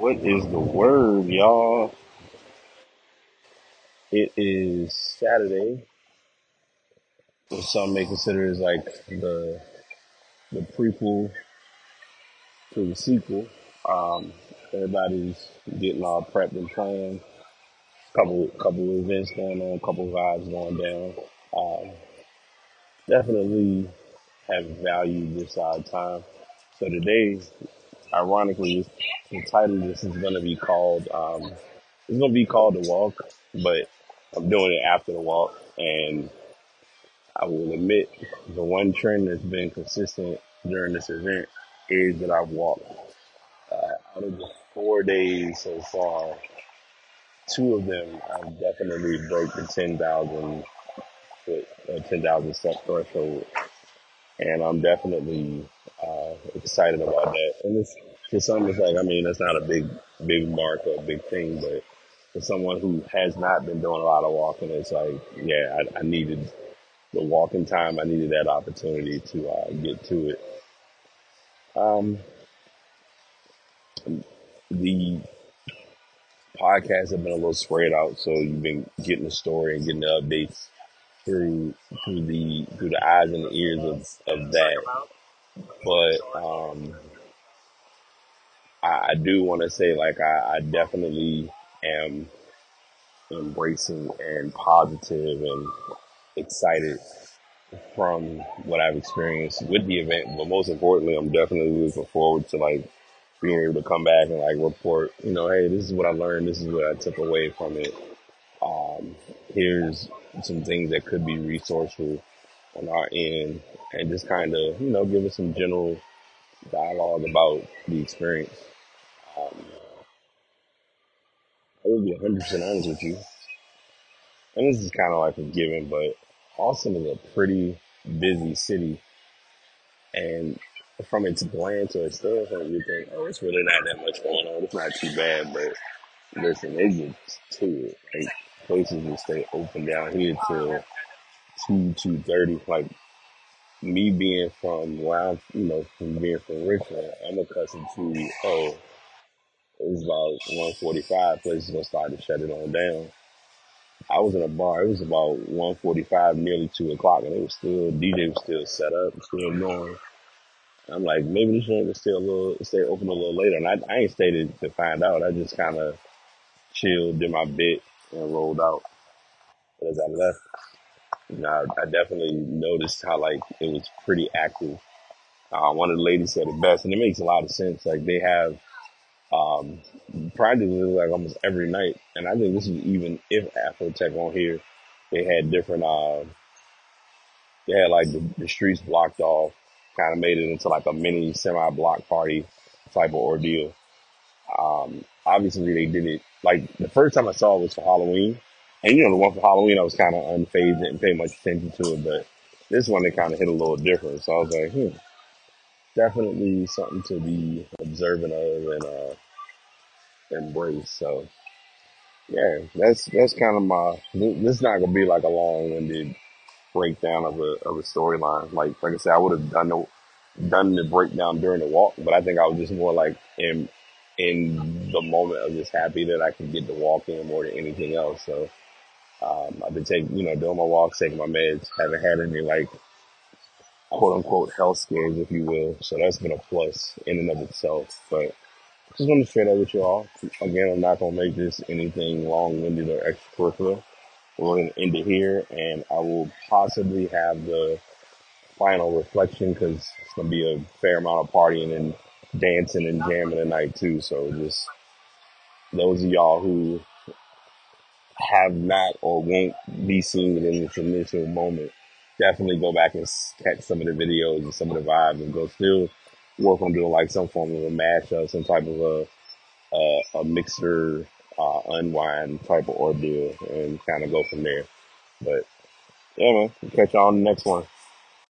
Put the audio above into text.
What is the word, y'all? It is Saturday, which some may consider as like the the prequel to the sequel. Um, everybody's getting all prepped and planned. Couple couple events going on, couple vibes going down. Um, definitely have valued this time. So today, ironically, the title of this is going to be called. Um, it's going to be called the walk, but I'm doing it after the walk, and I will admit the one trend that's been consistent during this event is that I've walked uh, out of the four days so far. Two of them I've definitely broke the ten thousand foot, uh, ten thousand step threshold, and I'm definitely excited about that. And it's for some, it's like I mean, that's not a big big mark or a big thing, but for someone who has not been doing a lot of walking, it's like yeah, I, I needed the walking time. I needed that opportunity to uh, get to it. Um, the podcasts have been a little spread out, so you've been getting the story and getting the updates through through the through the eyes and the ears of, of that. But um, I, I do want to say, like, I, I definitely am embracing and positive and excited from what I've experienced with the event. But most importantly, I'm definitely looking forward to like being able to come back and like report, you know, hey, this is what I learned. This is what I took away from it. Um, here's some things that could be resourceful on our end and just kind of, you know, give us some general dialogue about the experience. Um, I will be 100% honest with you. And this is kind of like a given, but Austin is a pretty busy city. And from its bland to its thoroughfare, you think, oh, it's really not that much going on. It's not too bad. But listen, it gets to it. Like, places will stay open down here till 2, 2.30. Like, me being from where I'm, you know, from being from Richmond, I'm accustomed to, oh, it's about 145, places gonna start to shut it on down. I was in a bar, it was about 145, nearly 2 o'clock, and it was still, DJ was still set up, still going. I'm like, maybe this joint will stay a little, stay open a little later. And I, I ain't stayed to find out. I just kind of chilled, did my bit, and rolled out. But as I left, know, I, I definitely noticed how like it was pretty active. Uh, one of the ladies said it best, and it makes a lot of sense. Like they have um, like almost every night, and I think this is even if Afrotech on here, they had different. Uh, they had like the, the streets blocked off, kind of made it into like a mini semi-block party type of ordeal. Um, obviously they did it like the first time I saw it was for Halloween, and you know the one for Halloween I was kind of unfazed, and didn't pay much attention to it, but this one they kind of hit a little different. So I was like, hmm, definitely something to be observant of and uh, embrace. So yeah, that's that's kind of my. This is not gonna be like a long-winded breakdown of a of a storyline. Like like I said, I would have done the done the breakdown during the walk, but I think I was just more like in in the moment of just happy that I could get the walk in more than anything else. So um, I've been taking you know doing my walks, taking my meds, haven't had any like quote unquote health scares, if you will. So that's been a plus in and of itself. But just want to share that with you all. Again, I'm not gonna make this anything long winded or extracurricular. We're going to end it here, and I will possibly have the final reflection because it's going to be a fair amount of partying and dancing and jamming tonight too. So just those of y'all who have not or won't be seeing it in this initial moment, definitely go back and catch some of the videos and some of the vibes and go still work on doing like some form of a mashup, some type of a, a, a mixer uh, unwind type of ordeal and kind of go from there. But yeah, man, catch y'all on the next one.